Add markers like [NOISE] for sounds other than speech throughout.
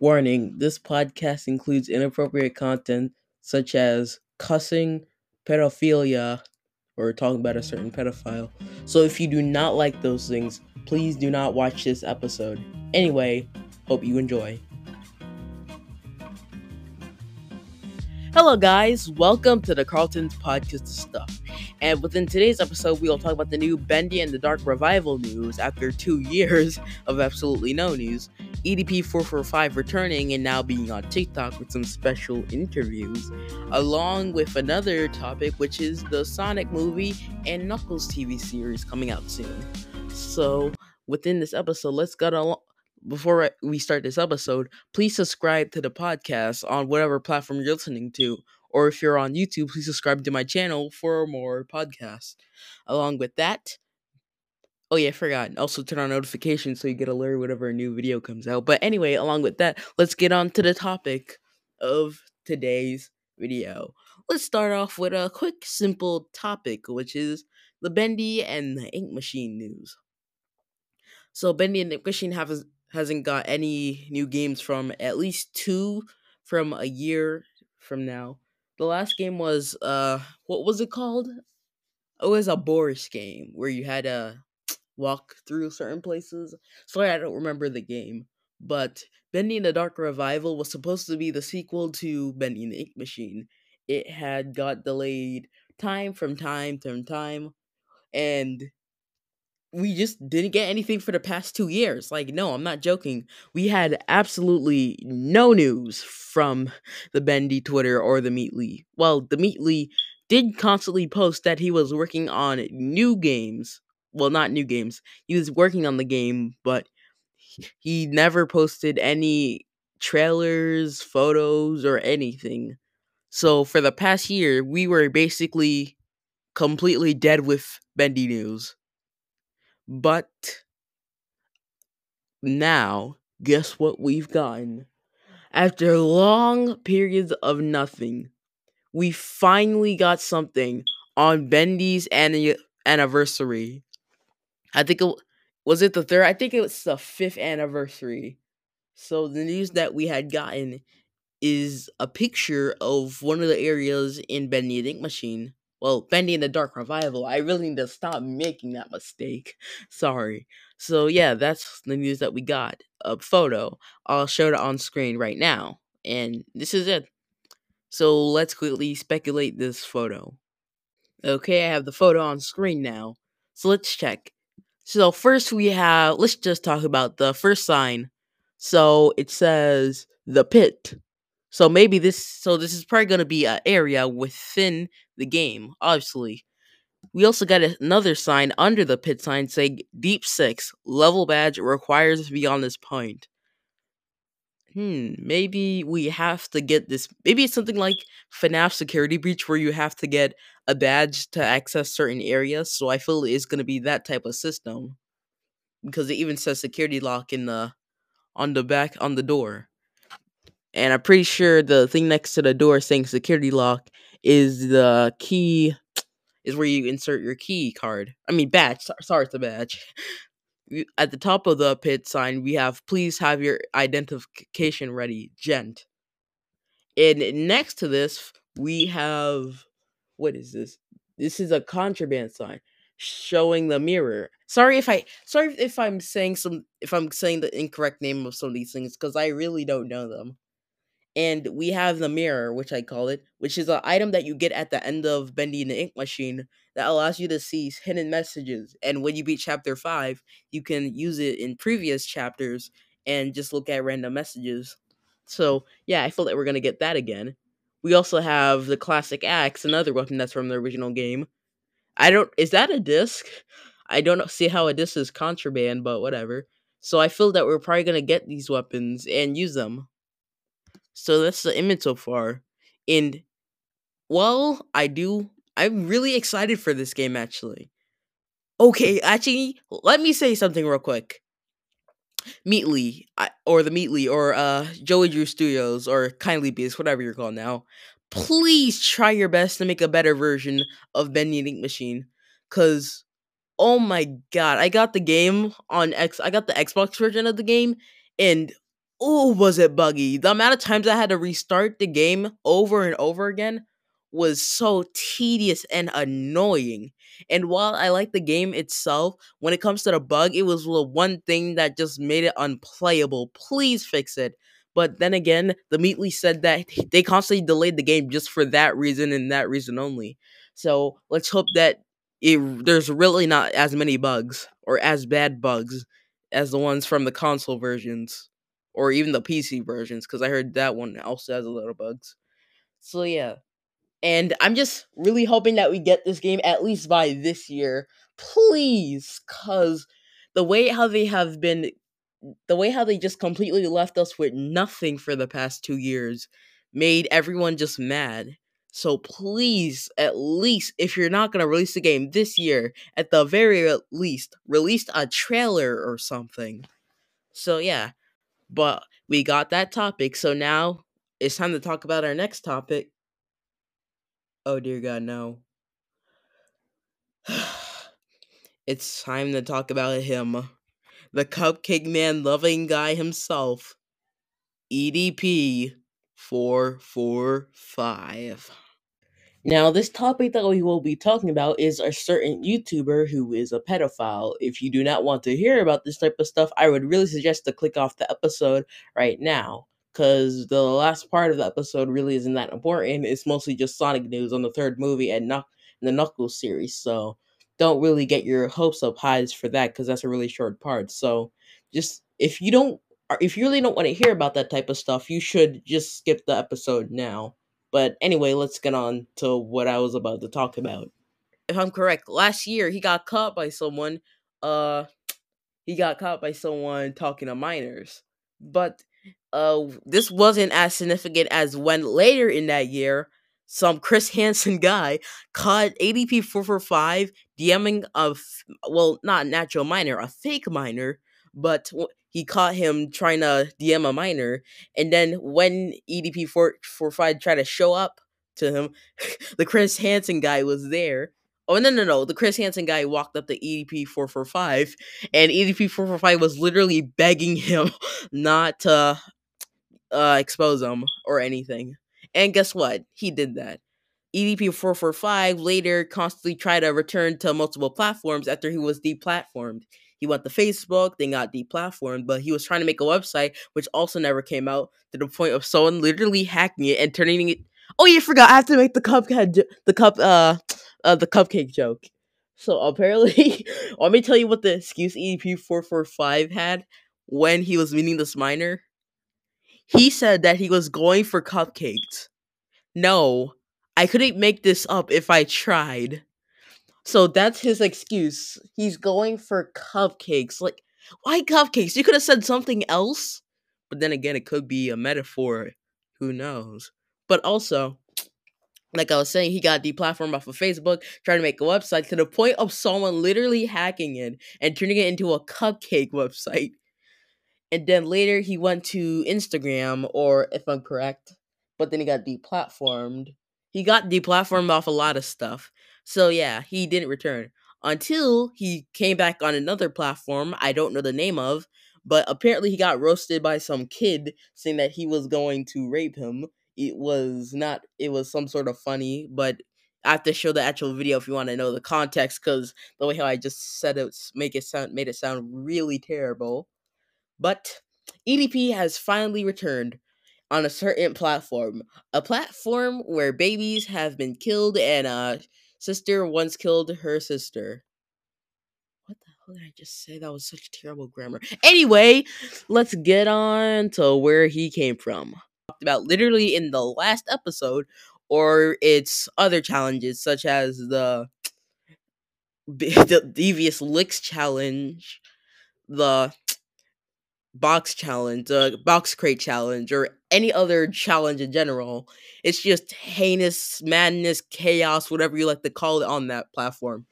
Warning this podcast includes inappropriate content such as cussing, pedophilia, or talking about a certain mm-hmm. pedophile. So if you do not like those things, please do not watch this episode. Anyway, hope you enjoy. Hello, guys. Welcome to the Carlton's Podcast Stuff. And within today's episode, we'll talk about the new Bendy and the Dark Revival news after two [LAUGHS] years of absolutely no news. EDP 445 returning and now being on TikTok with some special interviews, along with another topic, which is the Sonic movie and Knuckles TV series coming out soon. So, within this episode, let's get along before we start this episode, please subscribe to the podcast on whatever platform you're listening to. Or if you're on YouTube, please subscribe to my channel for more podcasts. Along with that, oh yeah, I forgot. Also turn on notifications so you get alert whenever a new video comes out. But anyway, along with that, let's get on to the topic of today's video. Let's start off with a quick, simple topic, which is the Bendy and the Ink Machine news. So Bendy and Ink Machine have hasn't got any new games from at least two from a year from now. The last game was uh what was it called? It was a Boris game where you had to walk through certain places. Sorry, I don't remember the game. But Bendy and the Dark Revival was supposed to be the sequel to Bendy and the Ink Machine. It had got delayed time from time from time, and we just didn't get anything for the past two years. Like, no, I'm not joking. We had absolutely no news from the Bendy Twitter or the Meatly. Well, the Meatly did constantly post that he was working on new games. Well, not new games. He was working on the game, but he never posted any trailers, photos, or anything. So for the past year, we were basically completely dead with Bendy news. But now, guess what we've gotten? After long periods of nothing, we finally got something on Bendy's anniversary. I think it was it the third. I think it was the fifth anniversary. So the news that we had gotten is a picture of one of the areas in Bendy the Ink Machine well, Bendy and the Dark Revival. I really need to stop making that mistake. [LAUGHS] Sorry. So yeah, that's the news that we got. A photo. I'll show it on screen right now. And this is it. So let's quickly speculate this photo. Okay, I have the photo on screen now. So let's check. So first we have let's just talk about the first sign. So it says the pit. So maybe this so this is probably gonna be an area within the game, obviously. We also got another sign under the pit sign saying Deep Six level badge requires to be on this point. Hmm, maybe we have to get this. Maybe it's something like FNAF Security Breach where you have to get a badge to access certain areas. So I feel it's going to be that type of system because it even says security lock in the on the back on the door. And I'm pretty sure the thing next to the door saying security lock is the key is where you insert your key card. I mean badge. Sorry, it's a badge. [LAUGHS] At the top of the pit sign, we have please have your identification ready, gent. And next to this, we have what is this? This is a contraband sign showing the mirror. Sorry if I sorry if I'm saying some if I'm saying the incorrect name of some of these things because I really don't know them and we have the mirror, which I call it, which is an item that you get at the end of Bendy the Ink Machine that allows you to see hidden messages. And when you beat chapter five, you can use it in previous chapters and just look at random messages. So yeah, I feel that we're gonna get that again. We also have the classic axe, another weapon that's from the original game. I don't is that a disc? I don't see how a disc is contraband, but whatever. So I feel that we're probably gonna get these weapons and use them. So that's the image so far. And well, I do I'm really excited for this game actually. Okay, actually, let me say something real quick. Meatly, or the Meatly, or uh, Joey Drew Studios, or Kindly Beast, whatever you're called now. Please try your best to make a better version of Bendy Ink Machine, cause oh my god, I got the game on X. I got the Xbox version of the game, and oh, was it buggy? The amount of times I had to restart the game over and over again was so tedious and annoying. And while I like the game itself, when it comes to the bug, it was the one thing that just made it unplayable. Please fix it. But then again, the Meatly said that they constantly delayed the game just for that reason and that reason only. So let's hope that it, there's really not as many bugs or as bad bugs as the ones from the console versions or even the PC versions because I heard that one also has a lot of bugs. So yeah, and I'm just really hoping that we get this game at least by this year, please, cause the way how they have been, the way how they just completely left us with nothing for the past two years, made everyone just mad. So please, at least if you're not gonna release the game this year, at the very least, release a trailer or something. So yeah, but we got that topic. So now it's time to talk about our next topic. Oh dear God, no. [SIGHS] it's time to talk about him. The cupcake man loving guy himself. EDP 445. Now, this topic that we will be talking about is a certain YouTuber who is a pedophile. If you do not want to hear about this type of stuff, I would really suggest to click off the episode right now. Because the last part of the episode really isn't that important. It's mostly just Sonic news on the third movie and Knuck- the Knuckles series. So don't really get your hopes up high for that because that's a really short part. So just if you don't, if you really don't want to hear about that type of stuff, you should just skip the episode now. But anyway, let's get on to what I was about to talk about. If I'm correct, last year he got caught by someone. Uh, he got caught by someone talking to minors. But uh, this wasn't as significant as when later in that year, some Chris [LAUGHS] Hansen guy caught EDP four four five DMing a f- well, not natural minor, a fake minor, but he caught him trying to DM a minor, and then when EDP four four five tried to show up to him, [LAUGHS] the Chris Hansen guy was there. Oh no no no! The Chris Hansen guy walked up to EDP four four five, and EDP four four five was literally begging [LAUGHS] him not to uh, expose him or anything. And guess what? He did that. EDP four four five later constantly tried to return to multiple platforms after he was deplatformed. He went to Facebook, then got deplatformed, but he was trying to make a website which also never came out to the point of someone literally hacking it and turning it. Oh, you forgot! I have to make the cupcake, the cup, uh, uh, the cupcake joke. So apparently, [LAUGHS] let me tell you what the excuse EDP four four five had when he was meeting this minor. He said that he was going for cupcakes. No, I couldn't make this up if I tried. So that's his excuse. He's going for cupcakes. Like, why cupcakes? You could have said something else. But then again, it could be a metaphor. Who knows? But also, like I was saying, he got deplatformed off of Facebook, trying to make a website to the point of someone literally hacking it and turning it into a cupcake website. And then later he went to Instagram, or if I'm correct, but then he got deplatformed. He got deplatformed off a lot of stuff. So yeah, he didn't return until he came back on another platform I don't know the name of, but apparently he got roasted by some kid saying that he was going to rape him. It was not it was some sort of funny, but I have to show the actual video if you want to know the context cuz the way how I just said it make it sound made it sound really terrible. But EDP has finally returned on a certain platform, a platform where babies have been killed and uh sister once killed her sister. What the hell did I just say? That was such terrible grammar. Anyway, let's get on to where he came from. Talked about literally in the last episode, or its other challenges, such as the, [LAUGHS] the devious licks challenge, the box challenge, the box crate challenge, or any other challenge in general. It's just heinous madness, chaos, whatever you like to call it on that platform.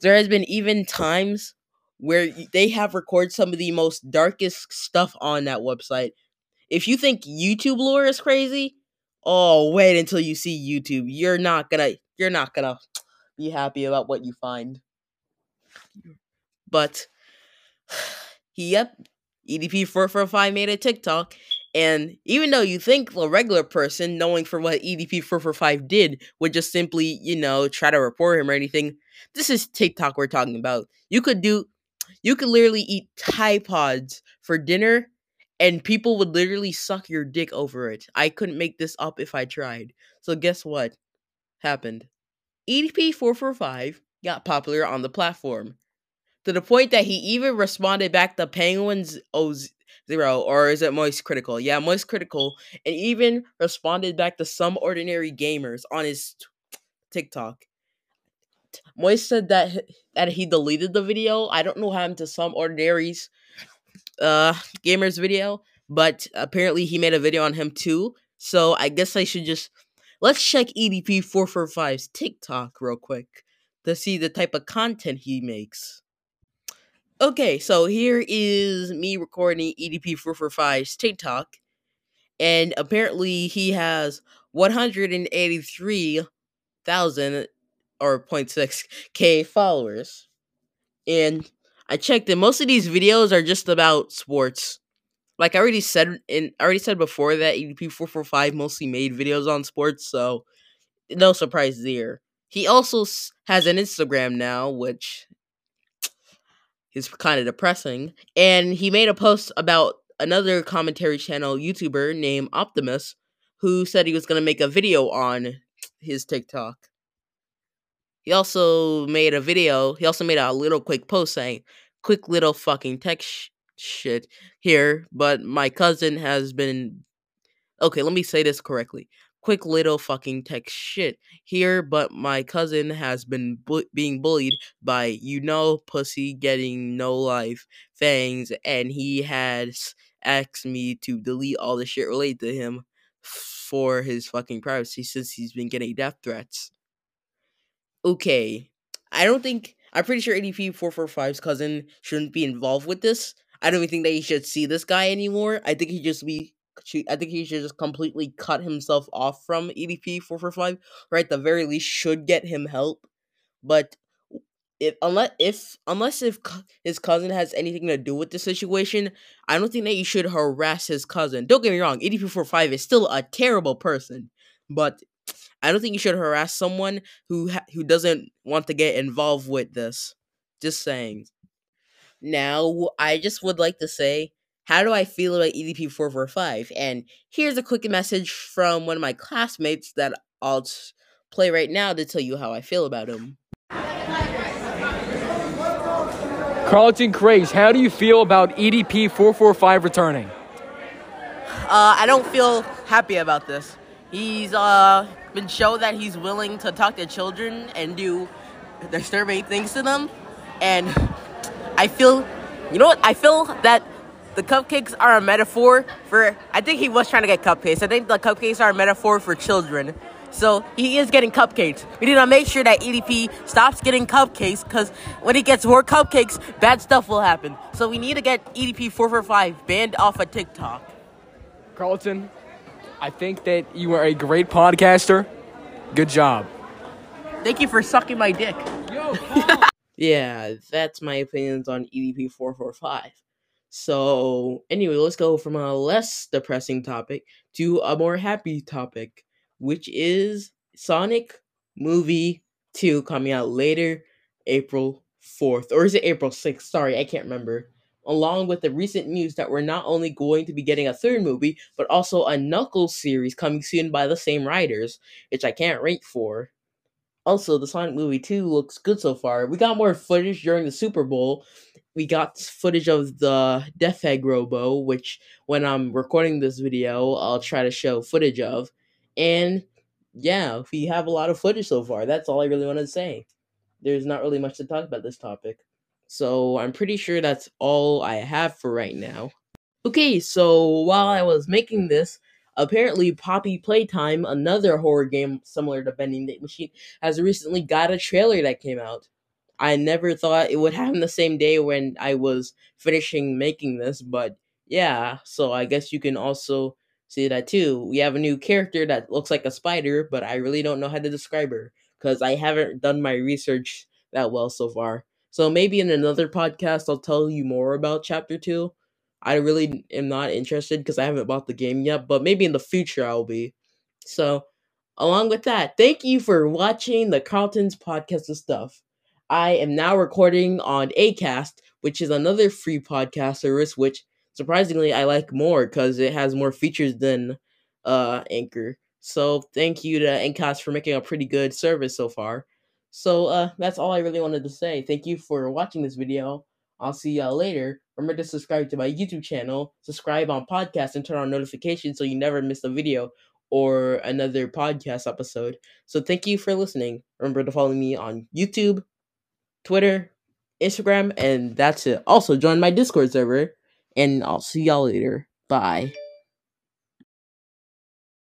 There has been even times where they have recorded some of the most darkest stuff on that website. If you think YouTube lore is crazy, oh wait until you see YouTube. You're not gonna you're not gonna [TSK] be happy about what you find. But [SIGHS] yep, EDP445 made a TikTok, and even though you think a regular person, knowing for what EDP445 did, would just simply, you know, try to report him or anything, this is TikTok we're talking about. You could do, you could literally eat Tide Pods for dinner, and people would literally suck your dick over it. I couldn't make this up if I tried. So guess what happened? EDP445 got popular on the platform to the point that he even responded back to Penguins O Zero, or is it Moist Critical? Yeah, Moist Critical, and even responded back to SomeOrdinaryGamers on his TikTok. Moist said that that he deleted the video. I don't know how to some ordinaries uh gamers video, but apparently he made a video on him too. So I guess I should just let's check EDP445's TikTok real quick to see the type of content he makes. Okay, so here is me recording EDP445's TikTok, and apparently he has 183,000 or 0.6k followers. And I checked, and most of these videos are just about sports. Like I already said, and I already said before that EDP445 mostly made videos on sports, so no surprise there. He also has an Instagram now, which is kind of depressing. And he made a post about another commentary channel YouTuber named Optimus, who said he was going to make a video on his TikTok. He also made a video, he also made a little quick post saying, quick little fucking text sh- shit here, but my cousin has been. Okay, let me say this correctly quick little fucking text shit here, but my cousin has been bu- being bullied by you know pussy getting no life fangs, and he has asked me to delete all the shit related to him for his fucking privacy since he's been getting death threats. Okay, I don't think I'm pretty sure EDP 445's cousin shouldn't be involved with this. I don't even think that he should see this guy anymore. I think he just be I think he should just completely cut himself off from EDP four four five, or at the very least should get him help. But if unless if unless if his cousin has anything to do with the situation, I don't think that you should harass his cousin. Don't get me wrong, EDP four five is still a terrible person, but I don't think you should harass someone who ha- who doesn't want to get involved with this. Just saying. Now, I just would like to say how do I feel about EDP 445? And here's a quick message from one of my classmates that I'll play right now to tell you how I feel about him. Carlton Craze, how do you feel about EDP 445 returning? Uh, I don't feel happy about this. He's uh, been shown that he's willing to talk to children and do disturbing things to them. And I feel, you know what? I feel that the cupcakes are a metaphor for. I think he was trying to get cupcakes. I think the cupcakes are a metaphor for children. So he is getting cupcakes. We need to make sure that EDP stops getting cupcakes because when he gets more cupcakes, bad stuff will happen. So we need to get EDP 445 banned off of TikTok. Carlton, I think that you are a great podcaster. Good job. Thank you for sucking my dick. Yo, [LAUGHS] yeah, that's my opinions on EDP 445. So, anyway, let's go from a less depressing topic to a more happy topic, which is Sonic Movie 2 coming out later, April 4th. Or is it April 6th? Sorry, I can't remember. Along with the recent news that we're not only going to be getting a third movie, but also a Knuckles series coming soon by the same writers, which I can't wait for. Also, the Sonic movie 2 looks good so far. We got more footage during the Super Bowl, we got footage of the Death Egg Robo, which when I'm recording this video, I'll try to show footage of. And yeah, we have a lot of footage so far. That's all I really want to say. There's not really much to talk about this topic. So I'm pretty sure that's all I have for right now. Okay, so while I was making this, apparently Poppy Playtime, another horror game similar to Vending Machine, has recently got a trailer that came out. I never thought it would happen the same day when I was finishing making this, but yeah, so I guess you can also see that too. We have a new character that looks like a spider, but I really don't know how to describe her because I haven't done my research that well so far. So maybe in another podcast I'll tell you more about chapter 2. I really am not interested because I haven't bought the game yet, but maybe in the future I'll be. So, along with that, thank you for watching the Carlton's podcast and stuff. I am now recording on Acast, which is another free podcast service, which surprisingly I like more because it has more features than uh Anchor. So thank you to Acast for making a pretty good service so far. So uh that's all I really wanted to say. Thank you for watching this video. I'll see y'all later. Remember to subscribe to my YouTube channel, subscribe on podcast, and turn on notifications so you never miss a video or another podcast episode. So thank you for listening. Remember to follow me on YouTube, Twitter, Instagram, and that's it. Also join my Discord server, and I'll see y'all later. Bye.